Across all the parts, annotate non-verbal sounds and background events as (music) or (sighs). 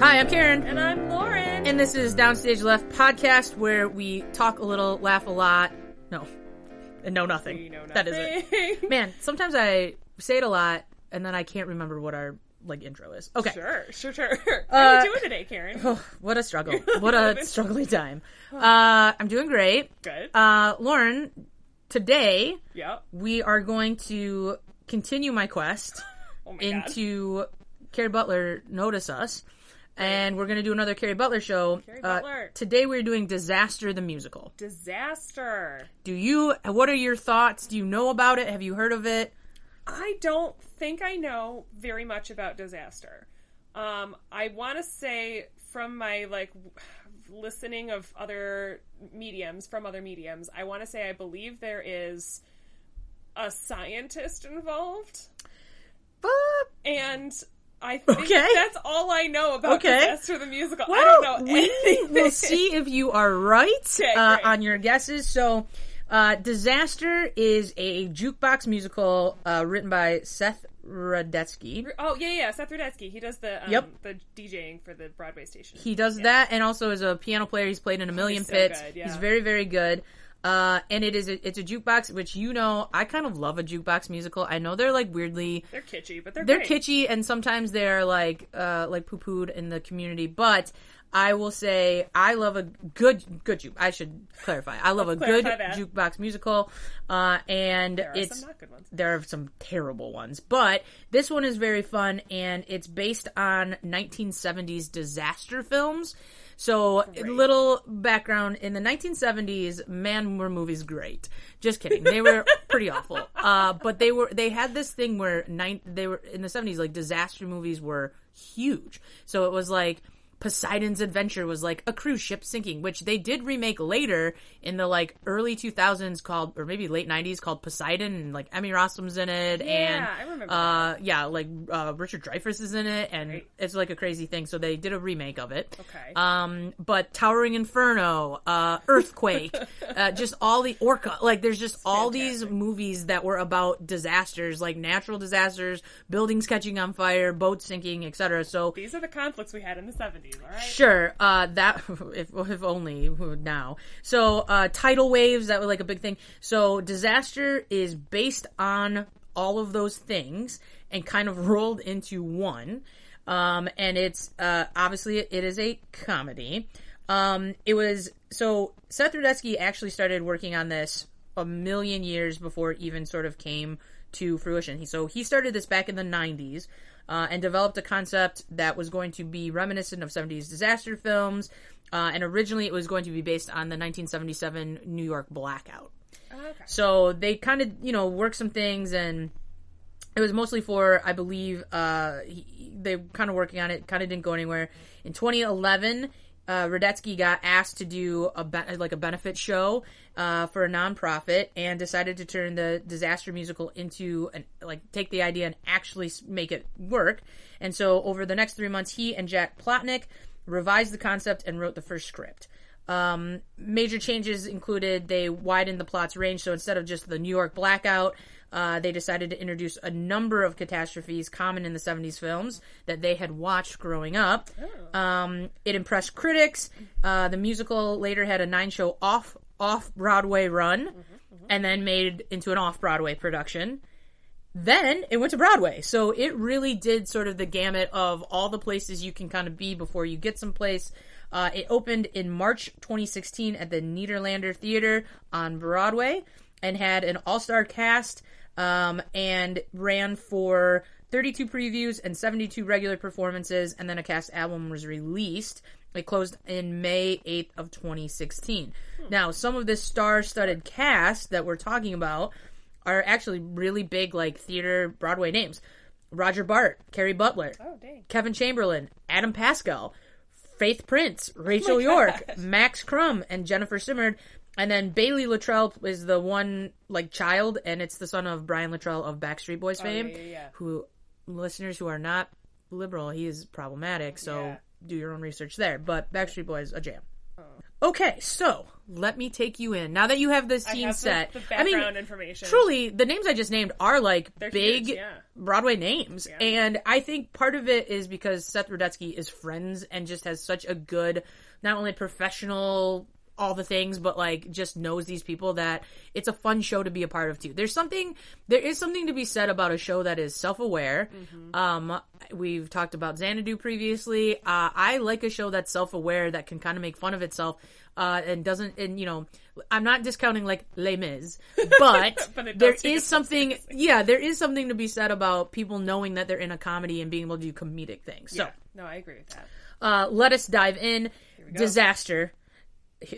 Hi, I'm Karen. And I'm Lauren. And this is Downstage Left podcast where we talk a little, laugh a lot. No. And know nothing. Know That is it. Man, sometimes I say it a lot and then I can't remember what our like intro is. Okay. Sure, sure, sure. How Uh, are you doing today, Karen? (sighs) Oh, what a struggle. (laughs) What a struggling time. Uh, I'm doing great. Good. Uh, Lauren, today yep. we are going to continue my quest (laughs) Oh my god. into Kerry Butler Notice Us. And we're going to do another Kerry Butler show. Kerry Uh, Butler. today we're doing Disaster the Musical. Disaster. Do you, what are your thoughts? Do you know about it? Have you heard of it? I don't think I know very much about disaster. Um, I want to say from my like listening of other mediums from other mediums, I want to say I believe there is a scientist involved, Uh, and I think Okay. that's all I know about Okay. disaster the musical. I don't know Anything. We will see if you are right Okay, uh, on your guesses. So, uh, Disaster is a jukebox musical uh, written by Seth Rudetsky. Oh yeah, yeah, Seth Rudetsky. He does the um, Yep. the DJing for the Broadway station. He does that, and also as a piano player, he's played in a million Oh, so pits. good, yeah. He's very, very good. Uh, and it is a, it's a jukebox, which you know I kind of love a jukebox musical. I know they're like weirdly they're kitschy, but they're they're great. kitschy, and sometimes they're like uh like poo pooed in the community. But I will say I love a good good juke. I should clarify. I love a good that. jukebox musical, uh, and There are it's some not good ones. there are some terrible ones, but this one is very fun and it's based on 1970s disaster films. So, Great. little background in the 1970s, man, were movies great. Just kidding, they were (laughs) pretty awful. Uh, but they were they had this thing where nine they were in the 70s like disaster movies were huge. So it was like Poseidon's Adventure was like a cruise ship sinking, which they did remake later in the like early 2000s called, or maybe late 90s called Poseidon, and like Emmy Rossum's in it, and Yeah, I remember uh, yeah, like uh, Richard Dreyfuss is in it, and Right. it's like a crazy thing. So they did a remake of it. Okay. Um, but Towering Inferno, uh, Earthquake, (laughs) uh, just all the Orca, like there's just all these movies that were about disasters, like natural disasters, buildings catching on fire, boats sinking, etc. So These are the conflicts we had in the Sure, uh, that (laughs) if if only now. So uh, tidal waves that were like a big thing. So disaster is based on all of those things and kind of (laughs) rolled into one. Um, and it's uh, obviously it is a comedy. Um, it was so Seth Rudetsky actually started working on this a million years before it even sort of came to fruition. So he started this back in the 90s uh, and developed a concept that was going to be reminiscent of 70s disaster films. Uh, and originally it was going to be based on the 1977 New York blackout. Okay. So they kind of, you know, worked some things and it was mostly for, I believe, uh, he, they were kind of working on it, kind of didn't go anywhere. In 2011, uh, got asked to do a be- like a benefit show uh, for a nonprofit and decided to turn the disaster musical into an like take the idea and actually make it work. And so over the next three months, he and Jack Plotnick revised the concept and wrote the first script. Um, major changes included they widened the plot's range, so instead of just the New York blackout, uh, they decided to introduce a number of catastrophes common in the 70s films that they had watched growing up. Um, it impressed critics. Uh, the musical later had a nine show off off Broadway run, and then made into an off Broadway production. Then it went to Broadway. So it really did sort of the gamut of all the places you can kind of be before you get someplace. Uh, it opened in March 2016 at the Nederlander Theater on Broadway and had an all star cast um, and ran for 32 previews and 72 regular performances, and then a cast album was released. It closed in May 8th of 2016. Now, some of this star-studded cast that we're talking about are actually really big, like theater Broadway names: Roger Bart, Kerry Butler, Oh. Kevin Chamberlin, Adam Pascal, Faith Prince, Rachel York, Max Crumm, and Jennifer Simard. And then Baylee Littrell is the one like child, and it's the son of Brian Littrell of Backstreet Boys oh, fame. yeah, yeah, yeah. Who listeners who are not liberal, he is problematic. So do your own research there. But Backstreet Boys a jam. Oh. Okay, so let me take you in. Now that you have the I scene have the- set, the, I mean, information. truly, the names I just named are like They're big huge. Broadway names, and I think part of it is because Seth Rudetsky is friends and just has such a good, not only professional all the things, but like just knows these people that it's a fun show to be a part of too. There's something, there is something to be said about a show that is self-aware. Mm-hmm. Um, we've talked about Xanadu previously. Uh, I like a show that's self-aware that can kind of make fun of itself. Uh, and doesn't, and you know, I'm not discounting like Les Mis, (laughs) but, But there is something, (laughs) yeah, there is something to be said about people knowing that they're in a comedy and being able to do comedic things. So, No, I agree with that. uh, let us dive in. Disaster,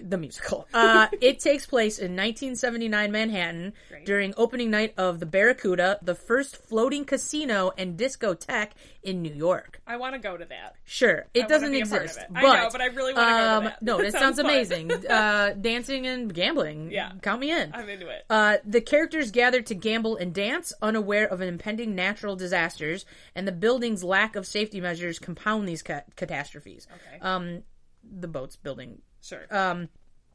the musical. (laughs) Uh, it takes place in 1979 Manhattan Great. during opening night of the Barracuda, the first floating casino and discotheque in New York. I want to go to that. Sure, it wanna doesn't be a part of exist. it. But, I know, but I really go to um, that. No, That it sounds sounds amazing. (laughs) uh, dancing and gambling. Yeah. count me in. I'm into it. Uh, the characters gather to gamble and dance, unaware of impending natural disasters, and the building's lack of safety measures compound these ca- catastrophes. Okay. Um, the boat's building. Sure. Um,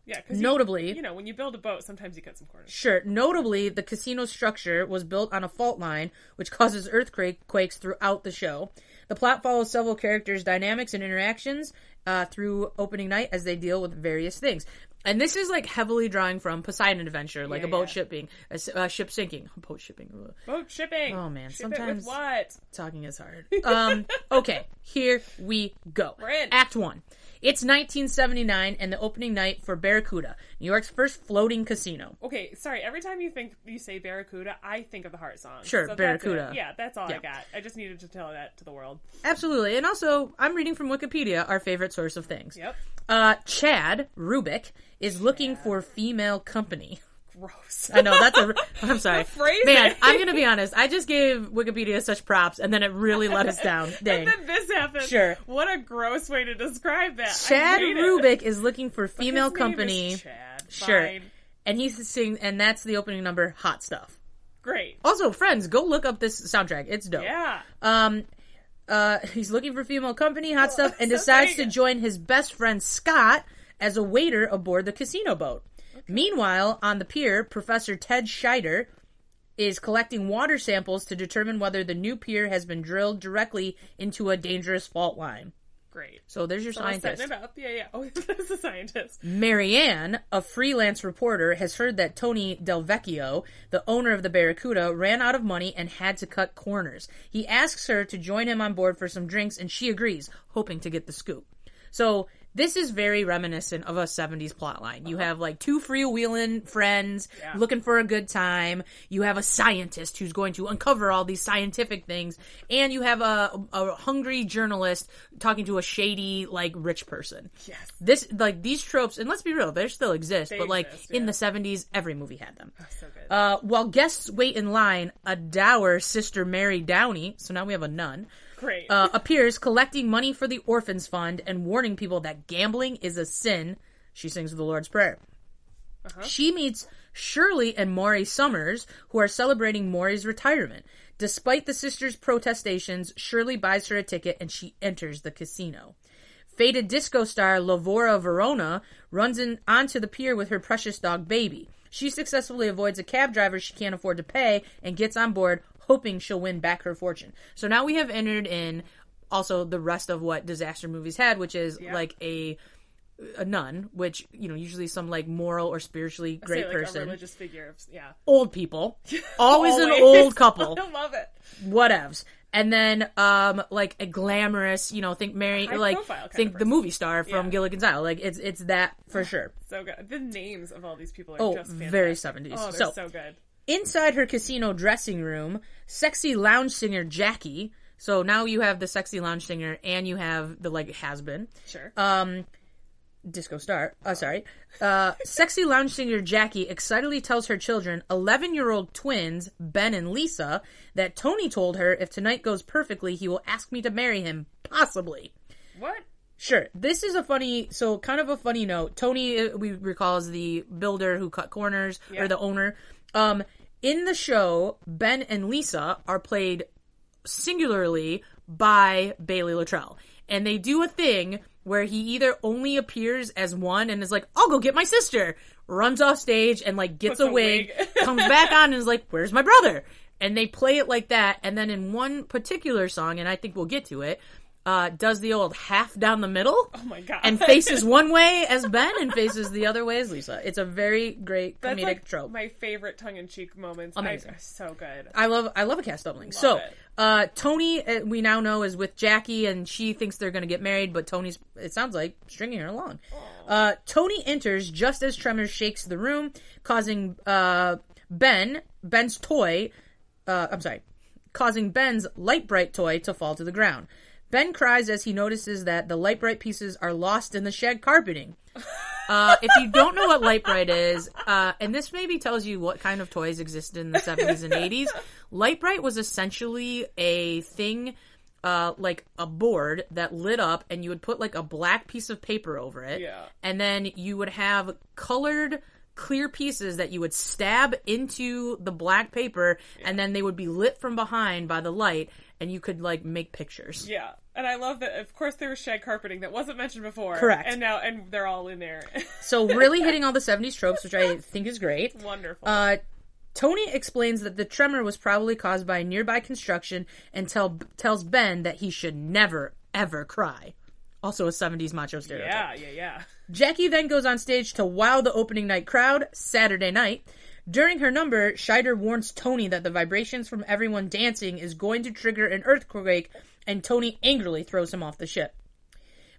yeah. 'cause notably- you, you know, when you build a boat, sometimes you cut some corners. sure. Notably, the casino structure was built on a fault line, which causes earthquakes throughout the show. The plot follows several characters' dynamics and interactions uh, through opening night as they deal with various things. And this is like heavily drawing from Poseidon Adventure, like Yeah, a boat yeah. shipping, a, a ship sinking, boat shipping. Boat shipping. Oh, man, Ship sometimes- with what? talking is hard. Um, (laughs) okay, here we go. We're in. Act one. It's 1979 and the opening night for Barracuda, New York's first floating casino. Okay, sorry. Every time you think you say Barracuda, I think of the Heart Song. Sure, So Barracuda. it. Yeah, that's all Yeah. I got. I just needed to tell that to the world. Absolutely. And also, I'm reading from Wikipedia, our favorite source of things. Yep. Uh, Chad Rubick is looking for female company. (laughs) Gross. I know that's a. (laughs) I'm sorry, phrasing. man. I'm gonna be honest. I just gave Wikipedia such props, and then it really let us down. (laughs) Dang. And then this happened. Sure. What a gross way to describe that. Chad. Rubick is looking for female company. Chad. Sure. Fine. and he's singing, and that's the opening number, "Hot Stuff." Great. Also, friends, go look up this soundtrack. It's dope. Yeah. Um, uh, he's looking for female company, hot stuff, and decides to join his best friend Scott as a waiter aboard the casino boat. Meanwhile, on the pier, Professor Ted Scheider is collecting water samples to determine whether the new pier has been drilled directly into a dangerous fault line. Great. So there's your So scientist. setting it up. Yeah, yeah. (laughs) Oh, that's a scientist. Marianne, a freelance reporter, has heard that Tony Del Vecchio, the owner of the Barracuda, ran out of money and had to cut corners. He asks her to join him on board for some drinks, and she agrees, hoping to get the scoop. So this is very reminiscent of a 70s plotline. You have like two freewheeling friends Yeah. looking for a good time. You have a scientist who's going to uncover all these scientific things, and you have a, a hungry journalist talking to a shady like rich person Yes. this like these tropes and let's be real they still exist They but like exist, in the 70s every movie had them So good. uh, while guests wait in line a dour sister mary downey so now we have a nun Great. uh, appears collecting money for the orphans fund and warning people that gambling is a sin she sings the lord's prayer she meets Shirley and Maury Summers, who are celebrating Maury's retirement. Despite the sisters' protestations, Shirley buys her a ticket and she enters the casino. Faded disco star Lavora Verona runs in onto the pier with her precious dog Baby. She successfully avoids a cab driver she can't afford to pay and gets on board, hoping she'll win back her fortune. So now we have entered in also the rest of what disaster movies had, which is Yeah. like a a nun, which you know usually some like moral or spiritually Say, great like, person, religious figure. Of, yeah. old people, (laughs) always, an old couple, (laughs) I love it. whatevs. And then, um, like a glamorous, you know, think Mary, High like think the movie star from Yeah. Gilligan's Island. Like it's it's that for sure. So good. The names of all these people are Oh, just fantastic. very 70s. Oh, they're So- so, good. Inside her casino dressing room, sexy lounge singer Jackie. So now you have the sexy lounge singer, and you have the like has been. Sure. Um, disco star. Uh, sorry. Uh, sexy lounge singer Jackie excitedly tells her children, 11 year old twins, Ben and Lisa, that Tony told her if tonight goes perfectly, he will ask me to marry him, possibly. what? Sure. This is a funny, so kind of a funny note. Tony, uh, we recall, is the builder who cut corners, Yeah. or the owner. Um, in the show, Ben and Lisa are played singularly by Baylee Littrell. And they do a thing where he either only appears as one and is like, I'll go get my sister, runs off stage and like gets Puts a wig, wig. (laughs) comes back on and is like, Where's my brother? And they play it like that, and then in one particular song, and I think we'll get to it, uh, does the old half down the middle Oh my god. and faces one way as Ben and faces the other way as Lisa. It's a very great That's comedic like trope. my favorite tongue in cheek moments. Amazing. I, so good. I love I love a cast doubling. so it. uh, Tony uh, we now know is with Jackie and she thinks they're going to get married, but Tony's it sounds like stringing her along. Uh, Tony enters just as Tremors shakes the room, causing uh, Ben Ben's toy. Uh, I'm sorry, causing Ben's Lite-Brite toy to fall to the ground. Ben cries as he notices that the Lite-Brite pieces are lost in the shed carpeting. Uh, if you don't know what Lite-Brite is, uh, and this maybe tells you what kind of toys existed in the 70s and 80s, Lite-Brite was essentially a thing, uh, like a board that lit up and you would put like a black piece of paper over it. Yeah. And then you would have colored clear pieces that you would stab into the black paper and then they would be lit from behind by the light and you could like make pictures. Yeah. And I love that. Of course, there was shag carpeting that wasn't mentioned before. Correct. And now, and they're all in there. (laughs) So really (laughs) hitting all the 70s tropes, which I think is great. Wonderful. Uh, Tony explains that the tremor was probably caused by nearby construction and tell, tells Ben that he should never, ever cry. Also a 70s macho stereotype. yeah, yeah, yeah. Jackie then goes on stage to wow the opening night crowd, Saturday night. During her number, Scheider warns Tony that the vibrations from everyone dancing is going to trigger an earthquake, and Tony angrily throws him off the ship.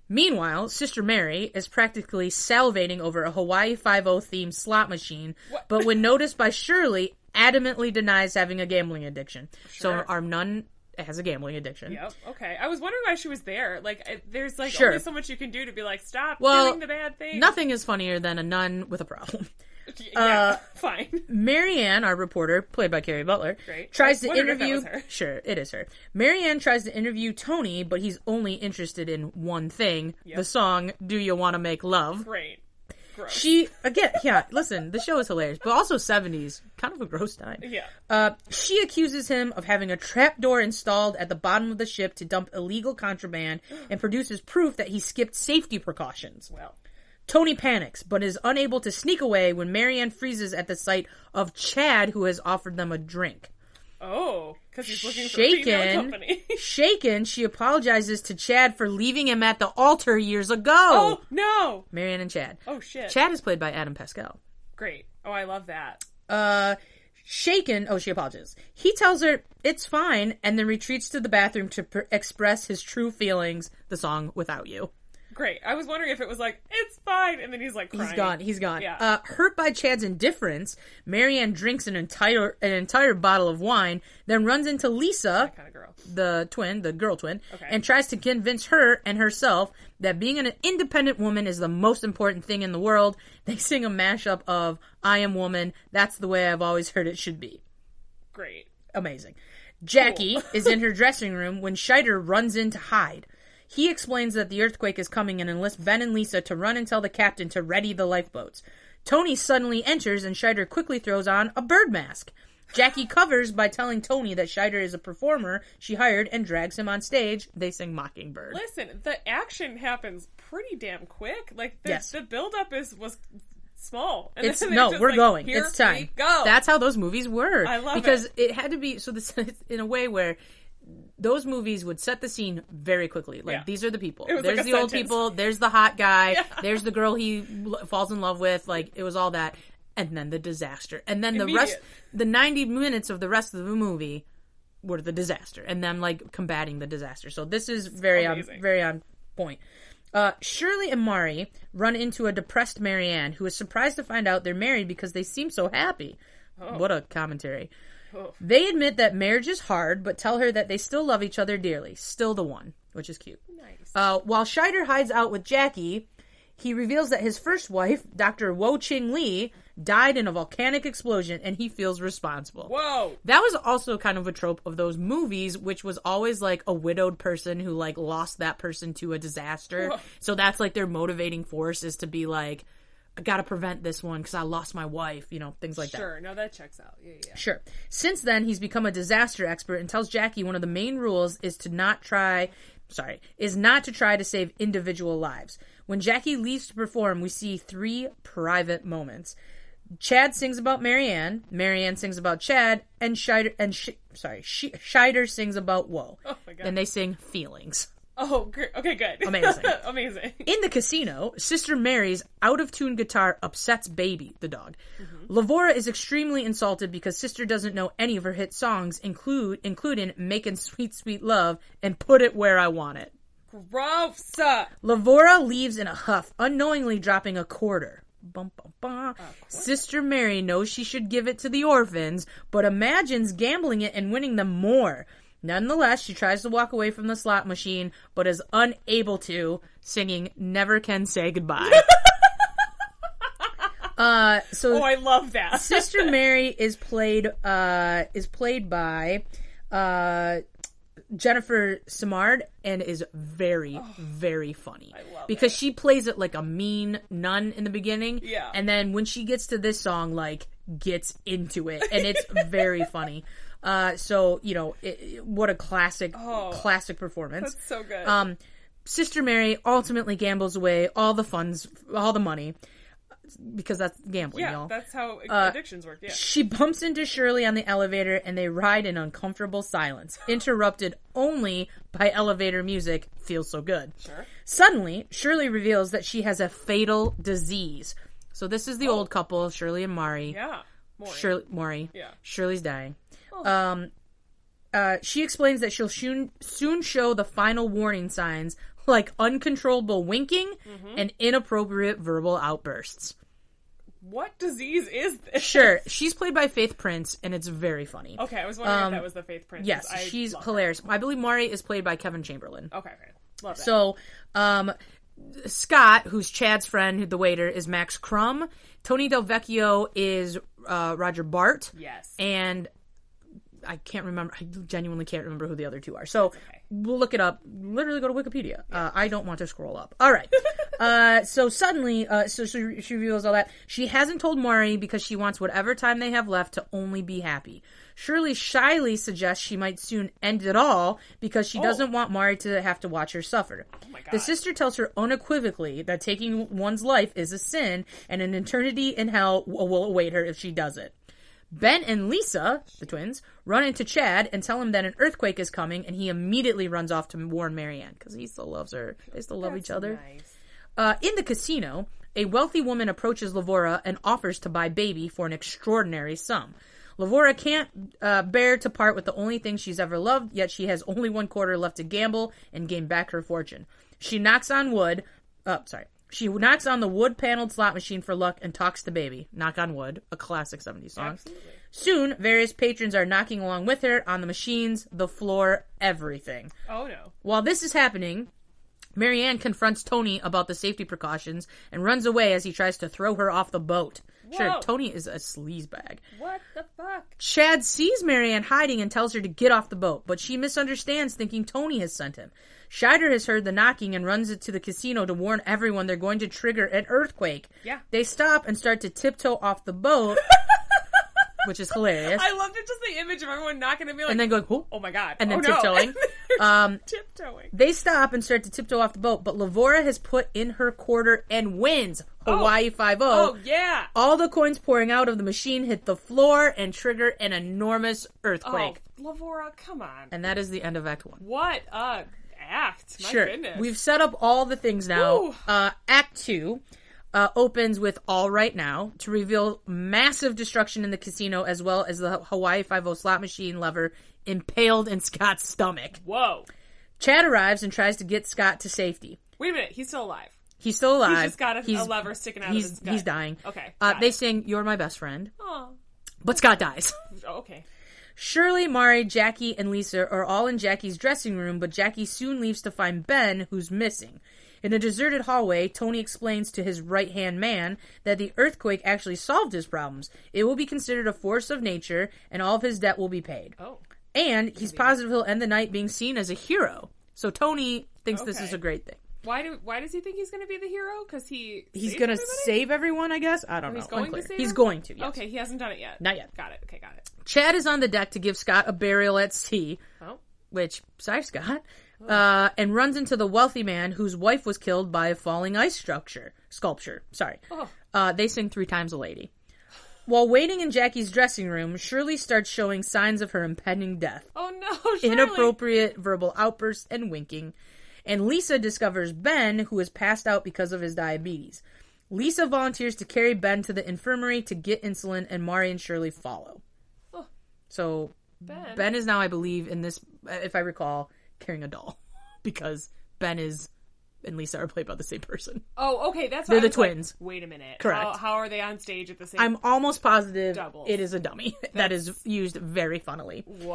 Meanwhile, Sister Mary is practically salivating over a Hawaii 5 themed slot machine, but when noticed by Shirley, adamantly denies having a gambling addiction. So our nun has a gambling addiction. Yep. Okay. I was wondering why she was there. Like, there's like Sure. only so much you can do to be like, stop Well, doing the bad thing. Nothing is funnier than a nun with a problem. (laughs) (laughs) Yeah. uh, fine. Marianne, our reporter, played by Kerry Butler, Great. tries to wondered if that interview. (laughs) Sure, it is her. Marianne tries to interview Tony, but he's only interested in one thing: the song "Do You Want to Make Love." Great. Gross. She again, yeah. Listen, the show is hilarious, but also seventies, kind of a gross time. yeah. Uh, she accuses him of having a trapdoor installed at the bottom of the ship to dump illegal contraband, (gasps) and produces proof that he skipped safety precautions. Well. Tony panics, but is unable to sneak away when Marianne freezes at the sight of Chad, who has offered them a drink. Oh, because he's looking for female Shaken, company. (laughs) shaken, she apologizes to Chad for leaving him at the altar years ago. oh no! Marianne and Chad. Oh shit! Chad is played by Adam Pascal. Great. Oh, I love that. Uh, shaken. Oh, she apologizes. He tells her it's fine, and then retreats to the bathroom to pr- express his true feelings. The song "Without You." Great. I was wondering if it was like it's fine, and then he's like crying. He's gone. He's gone. Yeah. Uh, hurt by Chad's indifference, Marianne drinks an entire an entire bottle of wine, then runs into Lisa, Kind of girl. the twin, the girl twin, Okay. and tries to convince her and herself that being an independent woman is the most important thing in the world. They sing a mashup of "I Am Woman." That's the way I've always heard it should be. Great. Amazing. Jackie is in her dressing room when Scheider runs in to hide. He explains that the earthquake is coming and enlists Ben and Lisa to run and tell the captain to ready the lifeboats. Tony suddenly enters and Scheider quickly throws on a bird mask. Jackie covers by telling Tony that Scheider is a performer she hired and drags him on stage. They sing Mockingbird. Listen, the action happens pretty damn quick. Like the, Yes. the build up is was small. And It's no, we're like, going. It's time. go. That's how those movies were. I love because it. it. had to be so. This (laughs) in a way where those movies would set the scene very quickly. Like Yeah. these are the people. There's like the a old people. There's the hot guy. Yeah. There's the girl he l- falls in love with. Like it was all that, and then the disaster, and then the rest. The ninety minutes of the rest of the movie were the disaster, and them like combating the disaster. So this is very on very on point. Uh, Shirley and Maury run into a depressed Marianne, who is surprised to find out they're married because they seem so happy. What a commentary. They admit that marriage is hard, but tell her that they still love each other dearly. Still the one, which is cute. nice. Uh, while Scheider hides out with Jackie, he reveals that his first wife, Dr. Wo Ching Lee, died in a volcanic explosion and he feels responsible. Whoa. That was also kind of a trope of those movies, which was always like a widowed person who like lost that person to a disaster. Whoa. So that's like their motivating force is to be like, I gotta prevent this one because I lost my wife, you know, things like that. Sure. No, that checks out. Yeah, yeah. Sure. Since then, he's become a disaster expert and tells Jackie one of the main rules is to not try sorry, is not to try to save individual lives. When Jackie leaves to perform, we see three private moments. Chad sings about Marianne, Marianne sings about Chad, and Scheider and Sh- sorry, Sh- Scheider sings about Wo. Oh my god. And they sing feelings. Oh. Okay, good. Amazing. (laughs) Amazing. In the casino, Sister Mary's out of tune guitar upsets Baby, the dog. Mm-hmm. Lavora is extremely insulted because Sister doesn't know any of her hit songs, include including Making Sweet Sweet Love and Put It Where I Want It. Gross. Lavora leaves in a huff, unknowingly dropping a quarter. Bum, bum, bum. Sister Mary knows she should give it to the orphans, but imagines gambling it and winning them more. Nonetheless, she tries to walk away from the slot machine, but is unable to, singing Never Can Say Goodbye. (laughs) uh, so Oh, I love that. (laughs) Sister Mary is played uh is played by uh Jennifer Simard and is very very funny love because she plays it like a mean nun in the beginning Yeah. and then when she gets to this song like gets into it and it's very funny uh so you know it, it- what a classic Oh. classic performance That's so good. um, Sister Mary ultimately gambles away all the funds, all the money, because that's gambling, yeah, y'all. that's how addictions work. Yeah. She bumps into Shirley on the elevator and they ride in uncomfortable silence, (gasps) interrupted only by elevator music. Feels so good. Sure. Suddenly, Shirley reveals that she has a fatal disease. So this is the old couple, Shirley and Maury. Oh. Yeah. More. Shirley, Maury. Yeah. Shirley's dying. Um, uh, she explains that she'll soon soon show the final warning signs like uncontrollable winking Mm-hmm. and inappropriate verbal outbursts. What disease is this? Sure, (laughs) she's played by Faith Prince, and it's very funny. Okay, I was wondering if that was the Faith Prince. Yes, I she's love her. hilarious. I believe Maury is played by Kevin Chamberlin. Okay, okay. Love that. So, um, Scott, who's Chad's friend, the waiter, is Max Crumm. Tony Del Vecchio is uh, Roger Bart. yes. and I can't remember. I genuinely can't remember who the other two are. So okay. we'll look it up. Literally go to Wikipedia. Uh, I don't want to scroll up. All right. (laughs) uh, so suddenly, uh, so she, she reveals all that. She hasn't told Maury because she wants whatever time they have left to only be happy. Shirley shyly suggests she might soon end it all because she doesn't want Maury to have to watch her suffer. Oh my God. The sister tells her unequivocally that taking one's life is a sin and an eternity in hell will await her if she does it. Ben and Lisa, the twins, run into Chad and tell him that an earthquake is coming, and he immediately runs off to warn Marianne because he still loves her. They still love each other. Nice. Uh, in the casino, a wealthy woman approaches Lavora and offers to buy baby for an extraordinary sum. Lavora can't uh, bear to part with the only thing she's ever loved, yet she has only one quarter left to gamble and gain back her fortune. She knocks on wood. Oh, sorry. She knocks on the wood paneled slot machine for luck and talks to baby. Knock on wood, a classic 70s song. Absolutely. Soon, various patrons are knocking along with her on the machines, the floor, everything. Oh no. While this is happening, Marianne confronts Tony about the safety precautions and runs away as he tries to throw her off the boat. Sure, Tony is a sleazebag. What the fuck? Chad sees Marianne hiding and tells her to get off the boat, but she misunderstands, thinking Tony has sent him. Scheider has heard the knocking and runs it to the casino to warn everyone they're going to trigger an earthquake. Yeah. They stop and start to tiptoe off the boat, (laughs) which is hilarious. I loved it just the image of everyone knocking at me like and then going? Oh my god. and then oh, tiptoeing. (laughs) Um, tiptoeing. They stop and start to tiptoe off the boat, but Lavora has put in her quarter and wins Hawaii 5 Oh yeah. All the coins pouring out of the machine hit the floor and trigger an enormous earthquake. Oh, Lavora, come on. And that is the end of Act 1. What a act. My sure. goodness. We've set up all the things now. Uh, Act 2 uh, opens with All Right Now to reveal massive destruction in the casino as well as the Hawaii 5 slot machine lever impaled in Scott's stomach. Whoa. Chad arrives and tries to get Scott to safety. Wait a minute. He's still alive. He's still alive. He's just got a, a lever sticking out he's, of his gut. He's dying. Okay. Uh, they sing "You're My Best Friend," Oh. but Scott dies. Okay. Shirley, Maury, Jackie, and Lisa are all in Jackie's dressing room, but Jackie soon leaves to find Ben, who's missing. In a deserted hallway, Tony explains to his right hand man that the earthquake actually solved his problems. It will be considered a force of nature, and all of his debt will be paid. Oh. And he's positive he'll end the night being seen as a hero. So Tony thinks this Okay. is a great thing. Why do? Why does he think he's going to be the hero? Because he He's gonna save everyone, I guess. I don't know. He's going Unclear. to save. He's everyone? going to. Yes. Okay, he hasn't done it yet. Not yet. Got it. Okay, got it. Chad is on the deck to give Scott a burial at sea, Oh. which, sorry, Scott. uh, and runs into the wealthy man whose wife was killed by a falling ice structure sculpture. Sorry. Oh. Uh, they sing three times a lady. While waiting in Jackie's dressing room, Shirley starts showing signs of her impending death Oh no, (laughs) Shirley. inappropriate verbal outbursts and winking. And Lisa discovers Ben, who is passed out because of his diabetes. Lisa volunteers to carry Ben to the infirmary to get insulin, and Maury and Shirley follow. Oh. So Ben. Ben is now, I believe, in this, if I recall, carrying a doll (laughs) because Ben is and Lisa are played by the same person. Oh, okay, that's They're the was like, twins. Wait a minute. Correct. How, how are they on stage at the same? I'm almost positive Doubles. it is a dummy (laughs) that is used very funnily. What?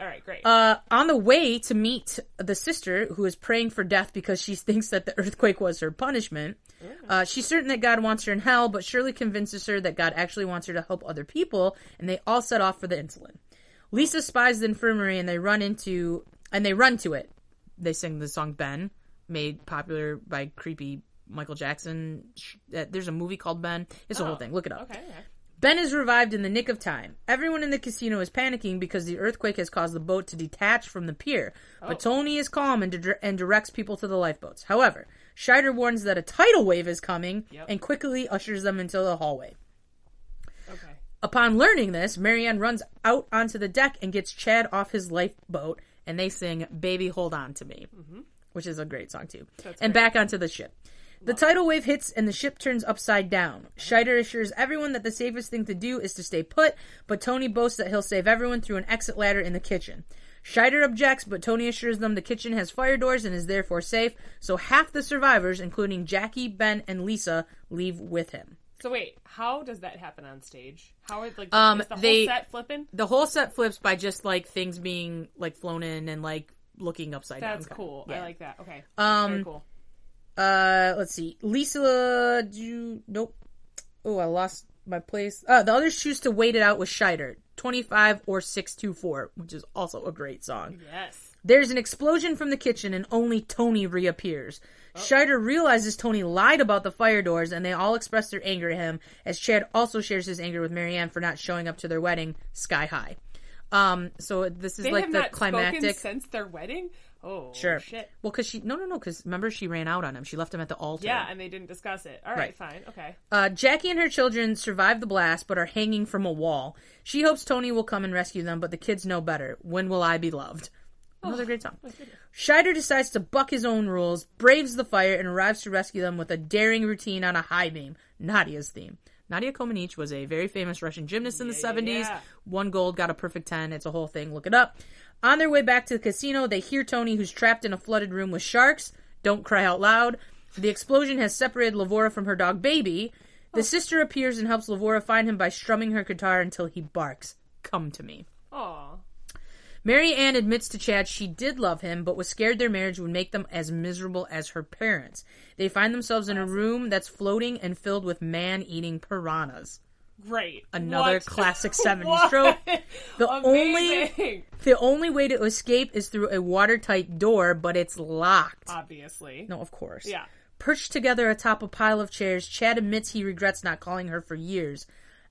All right, great. Uh, on the way to meet the sister who is praying for death because she (laughs) thinks that the earthquake was her punishment. Uh, she's certain that God wants her in hell, but Shirley convinces her that God actually wants her to help other people, and they all set off for the insulin. Lisa spies the infirmary, and they run into and they run to it. They sing the song "Ben," made popular by creepy Michael Jackson. There's a movie called Ben. It's a whole Oh, thing. Look it up. okay. Ben is revived in the nick of time. Everyone in the casino is panicking because the earthquake has caused the boat to detach from the pier. Oh. But Tony is calm and, dir- and directs people to the lifeboats. However, Scheider warns that a tidal wave is coming Yep. and quickly ushers them into the hallway. Okay. Upon learning this, Marianne runs out onto the deck and gets Chad off his lifeboat, and they sing "Baby Hold On to Me," mm-hmm. Which is a great song too. and back onto the ship. The tidal wave hits and the ship turns upside down. Scheider assures everyone that the safest thing to do is to stay put, but Tony boasts that he'll save everyone through an exit ladder in the kitchen. Scheider objects, but Tony assures them the kitchen has fire doors and is therefore safe, so half the survivors, including Jackie, Ben, and Lisa, leave with him. So wait, how does that happen on stage? How are like Um, is the they- whole set flipping? the whole set flips by just like things being like flown in and like looking upside That's down. That's cool. Yeah. I like that. Okay. Um, Very cool. Uh, let's see. Lisa, do you, nope. Oh, I lost my place. Uh, the others choose to wait it out with Scheider. 25 or 624, which is also a great song. Yes. There's an explosion from the kitchen and only Tony reappears. Scheider realizes Tony lied about the fire doors and they all express their anger at him as Chad also shares his anger with Marianne for not showing up to their wedding sky high. Um, so this is They like the climactic. since their wedding. Oh, Sure. shit. Well, because she no no no because remember she ran out on him. She left him at the altar. Yeah, and they didn't discuss it. All right, Right. fine. Okay. Uh, Jackie and her children survive the blast but are hanging from a wall. She hopes Tony will come and rescue them, but the kids know better. When will I be loved? Another great song. Scheider decides to buck his own rules, braves the fire, and arrives to rescue them with a daring routine on a high beam. Nadia's theme. Nadia Comaneci was a very famous Russian gymnast in the 70s. yeah. Won gold, got a perfect 10. It's a whole thing. Look it up. On their way back to the casino, they hear Tony, who's trapped in a flooded room with sharks. Don't cry out loud. The explosion has separated Lavora from her dog Baby. The oh. sister appears and helps Lavora find him by strumming her guitar until he barks, Come to me. Aw. Marianne admits to Chad she did love him, but was scared their marriage would make them as miserable as her parents. They find themselves in a room that's floating and filled with man eating piranhas. Great. Another What? classic (laughs) 70s What? trope. The only the only way to escape is through a watertight door, but it's locked. Obviously. No, of course. Yeah. Perched together atop a pile of chairs, Chad admits he regrets not calling her for years.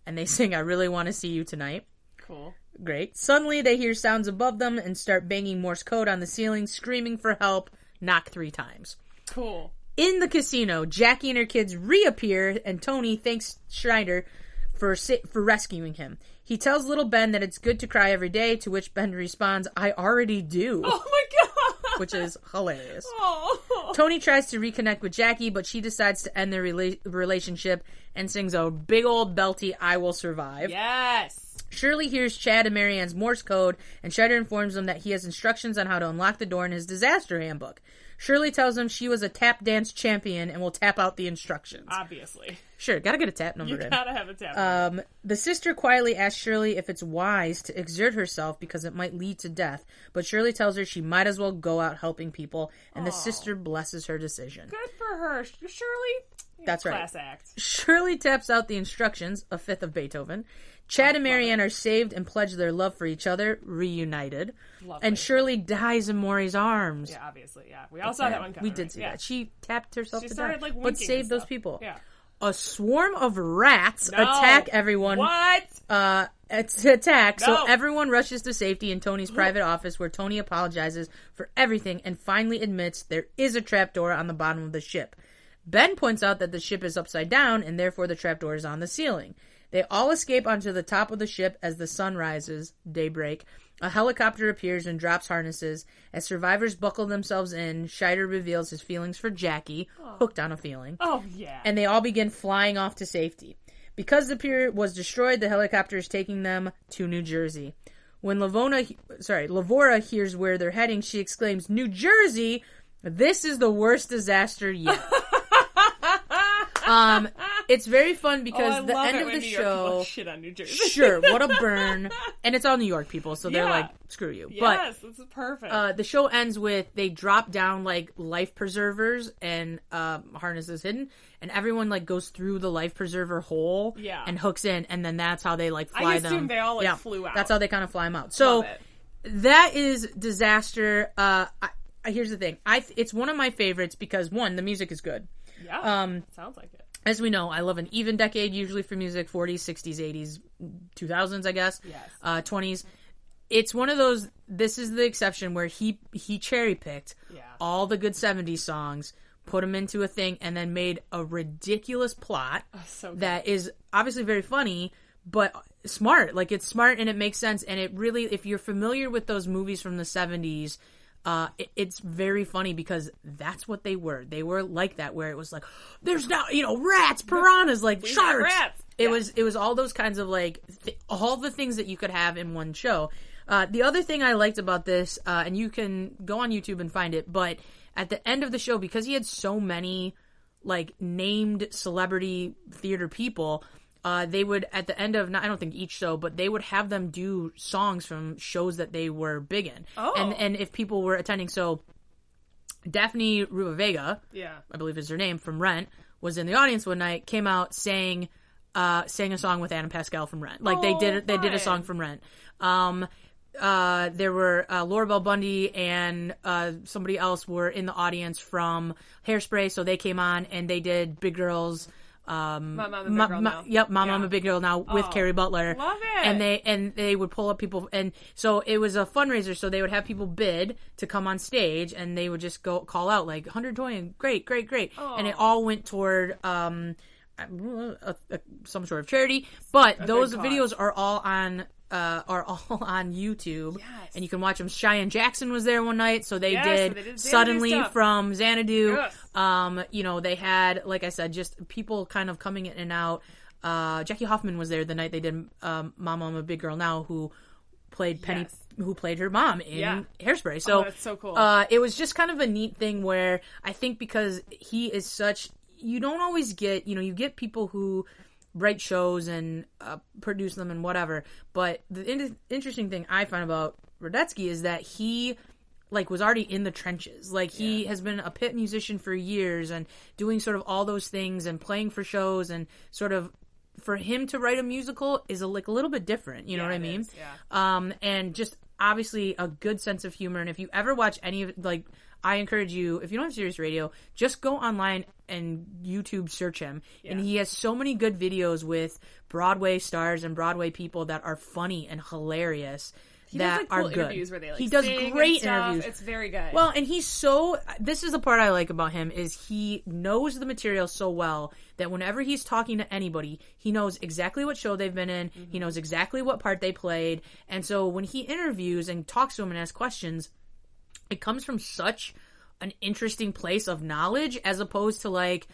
And they (laughs) sing, I really want to see you tonight. Cool. Great. Suddenly, they hear sounds above them and start banging Morse code on the ceiling, screaming for help, knock three times. Cool. In the casino, Jackie and her kids reappear, and Tony thanks Schneider for for rescuing him. He tells little Ben that it's good to cry every day, to which Ben responds, I already do, Oh my god. which is hilarious. (laughs) Oh. Tony tries to reconnect with Jackie, but she decides to end their rela- relationship and sings a big old belty, I Will Survive. Yes. Shirley hears Chad and Marianne's Morse code, and Scheider informs them that he has instructions on how to unlock the door in his disaster handbook. Shirley tells him she was a tap dance champion and will tap out the instructions. Obviously. Sure, gotta get a tap number You in. gotta have a tap. Um, the sister quietly asks Shirley if it's wise to exert herself because it might lead to death, but Shirley tells her she might as well go out helping people, and the sister blesses her decision. Good for her. Shirley. That's right. Class act. Shirley taps out the instructions, a fifth of Beethoven. Chad and Marianne are saved and pledge their love for each other, reunited. Lovely. And Shirley dies in Maury's arms. Yeah, obviously. Yeah. We all saw that one coming. we did see yeah. that. She tapped herself She to started death, like but saved those people. Yeah. a swarm of rats No. attack everyone What? uh, attack. So everyone rushes to safety in Tony's private office, where Tony apologizes for everything and finally admits there is a trapdoor on the bottom of the ship. Ben points out that the ship is upside down and therefore the trapdoor is on the ceiling. They all escape onto the top of the ship as the sun rises, daybreak. A helicopter appears and drops harnesses. As survivors buckle themselves in, Scheider reveals his feelings for Jackie, hooked on a feeling Oh yeah. and they all begin flying off to safety. Because the pier was destroyed, the helicopter is taking them to New Jersey. When Lavona, sorry, Lavora hears where they're heading, she exclaims, "New Jersey! This is the worst disaster yet." (laughs) um, it's very fun oh, because I the end of the New show. shit on New Jersey. Sure, what a (laughs) burn, and it's all New York people, so they're Yeah. like, "Screw you." But this is perfect. uh, the show ends with they drop down like life preservers and um, harnesses hidden, and everyone like goes through the life preserver hole Yeah. and hooks in, and then that's how they like fly assume them. they all, like, flew out. That's how they kind of fly them out. So that is disaster. Uh, I, I, here's the thing, I it's one of my favorites because one, the music is good. Yeah. um, sounds like it. As we know, I love an even decade usually for music 40s, 60s, 80s, 2000s, I guess. Yes. Uh, 20s. It's one of those. This is the exception where he he cherry picked Yeah. all the good 70s songs, put them into a thing, and then made a ridiculous plot So that is obviously very funny, but smart. Like it's smart and it makes sense. And it really, if you're familiar with those movies from the 70s, uh, it, it's very funny because that's what they were. They were like that, where it was like, there's now, you know, rats, piranhas, like got sharks. rats. It Yeah. was, it was all those kinds of like, th- all the things that you could have in one show. Uh, the other thing I liked about this, uh, and you can go on YouTube and find it, but at the end of the show, because he had so many like named celebrity theater people, uh, they would at the end of not, I don't think each show, but they would have them do songs from shows that they were big in. Oh. And and if people were attending, so Daphne Rubin-Vega, yeah. I believe is her name from Rent, was in the audience one night, came out, sang uh sang a song with Adam Pascal from Rent. Like they Oh, did they did a song from Rent. Um uh there were uh, Laura Bell Bundy and uh somebody else were in the audience from Hairspray, so they came on and they did Big Girls um Big Ma- Girl Ma- Yep, Mama Yeah. I'm a Big Girl Now with Oh, Kerry Butler. love it. And they and they would pull up people and so it was a fundraiser so they would have people bid to come on stage and they would just go call out like 120 great great great and it Oh. all went toward um a, a, some sort of charity but those cause. videos are all on uh, are all (laughs) on YouTube, Yes. and you can watch them. Cheyenne Jackson was there one night, so they Yes, did, they did suddenly stuff. from Xanadu. Yes. Um, you know, they had, like I said, just people kind of coming in and out. Uh, Jackie Hoffman was there the night they did um, Mama, I'm a Big Girl Now, who played Penny, who played her mom in Yeah. Hairspray. So Oh, that's so cool. Uh, it was just kind of a neat thing where I think because he is such, you don't always get, you know, you get people who write shows and uh, produce them and whatever. But the in- interesting thing I find about Rudetsky is that he like was already in the trenches. Like he has been a pit musician for years and doing sort of all those things and playing for shows and sort of for him to write a musical is a, like a little bit different. You know Yeah, what I mean? is, yeah. Um, and just obviously a good sense of humor. And if you ever watch any of like, I encourage you if you don't have Sirius Radio, just go online and YouTube search him. And he has so many good videos with Broadway stars and Broadway people that are funny and hilarious. He that does like cool are good. interviews where they like he does great interviews. It's very good. Well, and he's so. This is the part I like about him is he knows the material so well that whenever he's talking to anybody, he knows exactly what show they've been in. Mm-hmm. He knows exactly what part they played, and so when he interviews and talks to him and asks questions, it comes from such an interesting place of knowledge as opposed to like.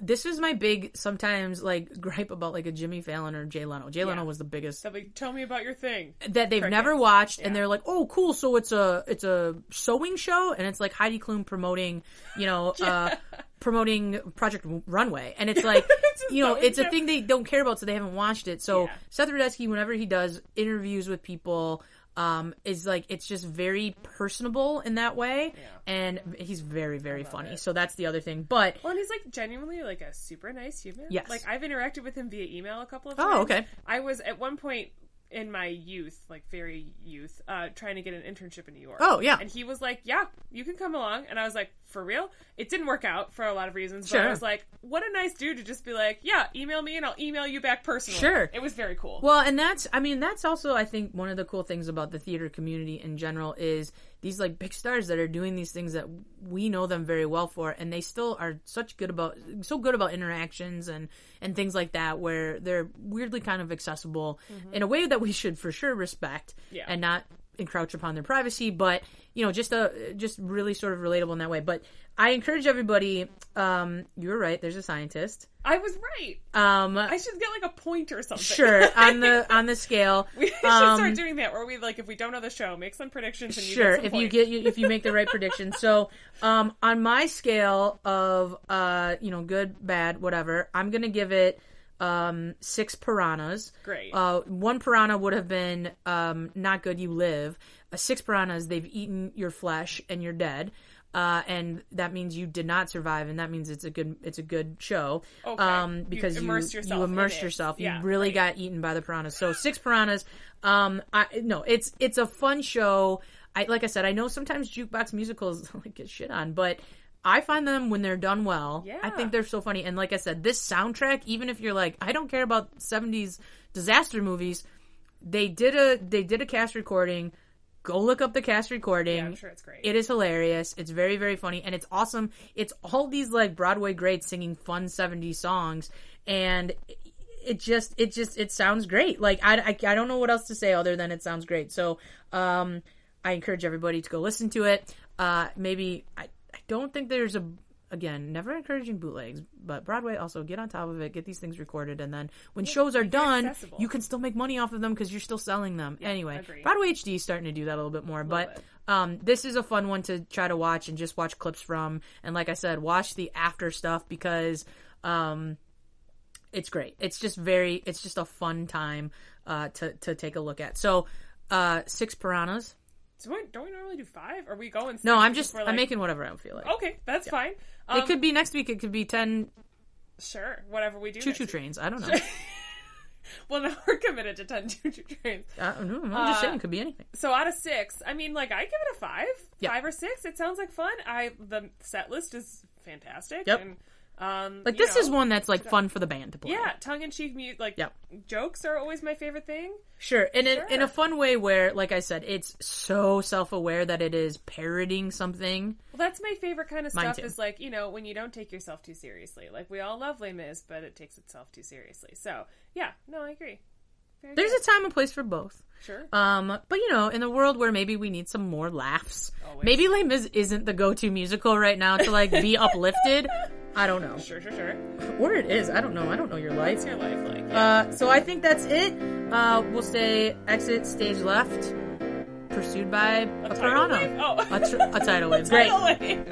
This is my big sometimes like (laughs) gripe about like a Jimmy Fallon or Jay Leno. Jay Leno was the biggest so like, tell me about your thing. that they've never watched and they're like oh cool so it's a it's a sewing show and it's like heidi klum promoting you know (laughs) uh promoting project runway and it's (laughs) like It's you know it's a thing they don't care about so they haven't watched it so Yeah. seth rudetsky whenever he does interviews with people um is like it's just very personable in that way and he's very very funny it. so that's the other thing but Well, and he's like genuinely like a super nice human. Yes. Like I've interacted with him via email a couple of times. Oh, okay. I was at one point in my youth, like very youth, uh, trying to get an internship in New York. Oh, yeah. and he was like, "Yeah, you can come along," and I was like, "For real?" It didn't work out for a lot of reasons, but Sure. I was like, "What a nice dude to just be like, yeah, email me and I'll email you back personally." Sure. it was very cool. Well, and that's I mean that's also I think one of the cool things about the theater community in general is these like big stars that are doing these things that we know them very well for and they still are such good about so good about interactions and and things like that where they're weirdly kind of accessible mm-hmm. in a way that we should for sure respect Yeah. and not encroach upon their privacy but you know just a just really sort of relatable in that way. But I encourage everybody um you were right there's a scientist. I was right. um I should get like a point or something. sure on the (laughs) on the scale. We should Um, start doing that, where we like if we don't know the show, make some predictions and you sure if you get you, if you make the right (laughs) prediction. So um on my scale of uh you know good bad whatever i'm gonna give it um six piranhas Great. uh one piranha would have been um not good you live uh, six piranhas they've eaten your flesh and you're dead uh, and that means you did not survive, and that means it's a good it's a good show. Okay. Um, because you immersed yourself you immersed yourself. Yeah, you really right. got eaten by the piranhas. So six piranhas. Um, I no, it's it's a fun show. I like I said, I know sometimes jukebox musicals (laughs) like get shit on, but I find them when they're done well. I think they're so funny. And like I said, this soundtrack, even if you're like, I don't care about '70s disaster movies, they did a they did a cast recording. Go look up the cast recording. yeah, I'm sure it's great. It is hilarious. It's very, very funny, and it's awesome. It's all these like Broadway greats singing fun '70s songs, and it just, it just, it sounds great. Like I, I, I don't know what else to say other than it sounds great. So, um, I encourage everybody to go listen to it. Uh, maybe I don't think there's a again never encouraging bootlegs, but Broadway also get on top of it, get these things recorded, and then when shows are done, accessible. you can still make money off of them because you're still selling them. anyway, agreed. Broadway HD is starting to do that a little bit more, but bit. um, this is a fun one to try to watch and just watch clips from. And like I said, watch the after stuff because um, it's great. It's just very, it's just a fun time uh, to to take a look at. So, uh, six piranhas. So we- don't we normally do five? Are we going? No, I'm just I'm like- making whatever I feel like. Okay, that's fine. Um, it could be next week. It could be ten sure whatever we do. choo choo trains. I don't know. (laughs) Well, now (laughs) we're committed to ten (laughs) choo choo trains. I don't know. I'm just Uh, saying, it could be anything. So out of six, I mean, like I give it a five, Yeah. five or six. It sounds like fun. I the set list is fantastic. Yep. And, um, Like this is one that's like fun for the band to play. Yeah, tongue in cheek mute like Yep. jokes are always my favorite thing. Sure, and in, in a fun way where, like I said, it's so self-aware that it is parodying something. Well, that's my favorite kind of Mine stuff. too. Is like you know when you don't take yourself too seriously. Like we all love Les Mis, but it takes itself too seriously. So yeah, no, I agree. There's a time and place for both. sure. Um, but you know, in the world where maybe we need some more laughs, Always. maybe Les Mis isn't the go-to musical right now to like be (laughs) uplifted. I don't know, Sure, sure, sure. or it is. I don't know. I don't know your life. What's your life like? Uh, so I think that's it. Uh, we'll say exit stage left, pursued by a, tidal piranha. Oh. a, tr- a tidal wave. (laughs) Great. Tidal wave.